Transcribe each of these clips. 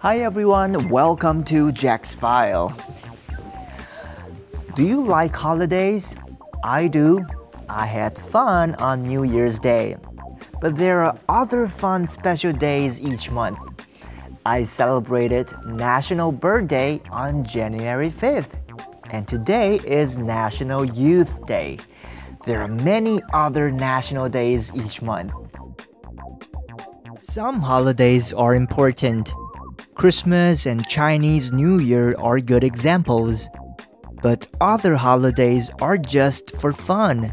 Hi everyone, welcome to Jack's File. Do you like holidays? I do. I had fun on New Year's Day. But there are other fun special days each month. I celebrated National Bird Day on January 5th, and today is National Youth Day. There are many other national days each month. Some holidays are important. Christmas and Chinese New Year are good examples. But other holidays are just for fun.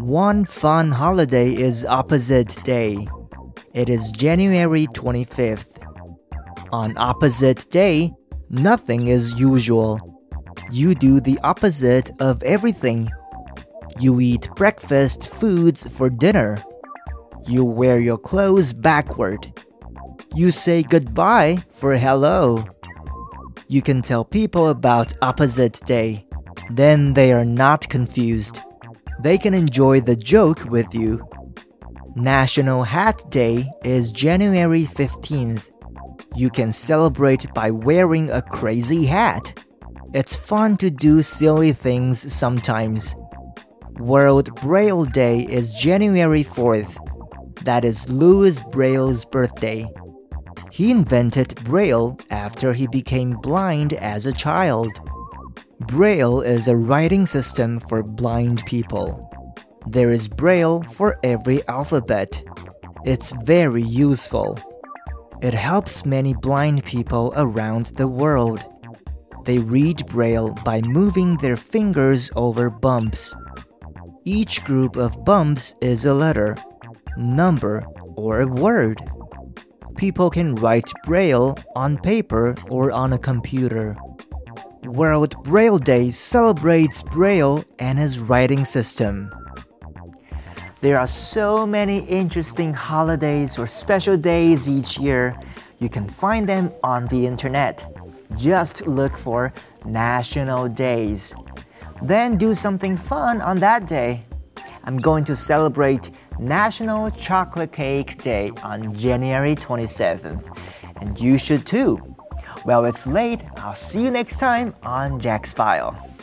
One fun holiday is Opposite Day. It is January 25th. On Opposite Day, nothing is usual. You do the opposite of everything. You eat breakfast foods for dinner. You wear your clothes backward. You say goodbye for hello. You can tell people about opposite day. Then they are not confused. They can enjoy the joke with you. National Hat Day is January 15th. You can celebrate by wearing a crazy hat. It's fun to do silly things sometimes. World Braille Day is January 4th. That is Louis Braille's birthday. He invented Braille after he became blind as a child. Braille is a writing system for blind people. There is Braille for every alphabet. It's very useful. It helps many blind people around the world. They read Braille by moving their fingers over bumps. Each group of bumps is a letter, number, or a word people can write Braille on paper or on a computer. World Braille Day celebrates Braille and his writing system. There are so many interesting holidays or special days each year. You can find them on the internet. Just look for national days. Then do something fun on that day. I'm going to celebrate National Chocolate Cake Day on January 27th. And you should too. Well, it's late. I'll see you next time on Jack's File.